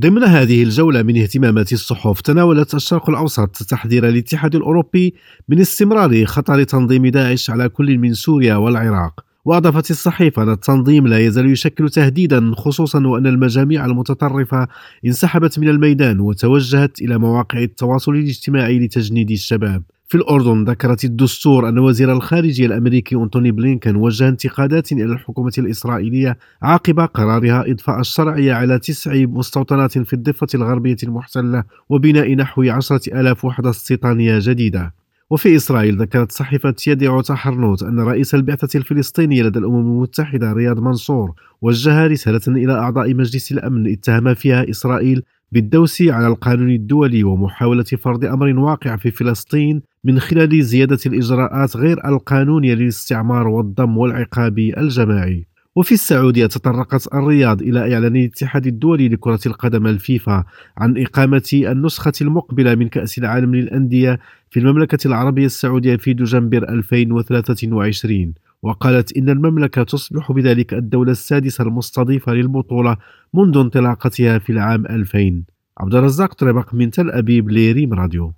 ضمن هذه الجولة من اهتمامات الصحف تناولت الشرق الأوسط تحذير الاتحاد الأوروبي من استمرار خطر تنظيم داعش على كل من سوريا والعراق. وأضافت الصحيفة أن التنظيم لا يزال يشكل تهديدا خصوصا وأن المجاميع المتطرفة انسحبت من الميدان وتوجهت إلى مواقع التواصل الاجتماعي لتجنيد الشباب. في الأردن ذكرت الدستور أن وزير الخارجية الأمريكي أنتوني بلينكن وجه انتقادات إلى الحكومة الإسرائيلية عقب قرارها إضفاء الشرعية على تسع مستوطنات في الضفة الغربية المحتلة وبناء نحو عشرة آلاف وحدة استيطانية جديدة. وفي إسرائيل ذكرت صحيفة يدع تحرنوت أن رئيس البعثة الفلسطينية لدى الأمم المتحدة رياض منصور وجه رسالة إلى أعضاء مجلس الأمن اتهم فيها إسرائيل بالدوس على القانون الدولي ومحاولة فرض أمر واقع في فلسطين من خلال زيادة الإجراءات غير القانونية للاستعمار والضم والعقاب الجماعي. وفي السعودية تطرقت الرياض إلى إعلان الاتحاد الدولي لكرة القدم الفيفا عن إقامة النسخة المقبلة من كأس العالم للأندية في المملكة العربية السعودية في دجنبر 2023 وقالت إن المملكة تصبح بذلك الدولة السادسة المستضيفة للبطولة منذ انطلاقتها في العام 2000 عبد الرزاق طربق من تل أبيب لريم راديو.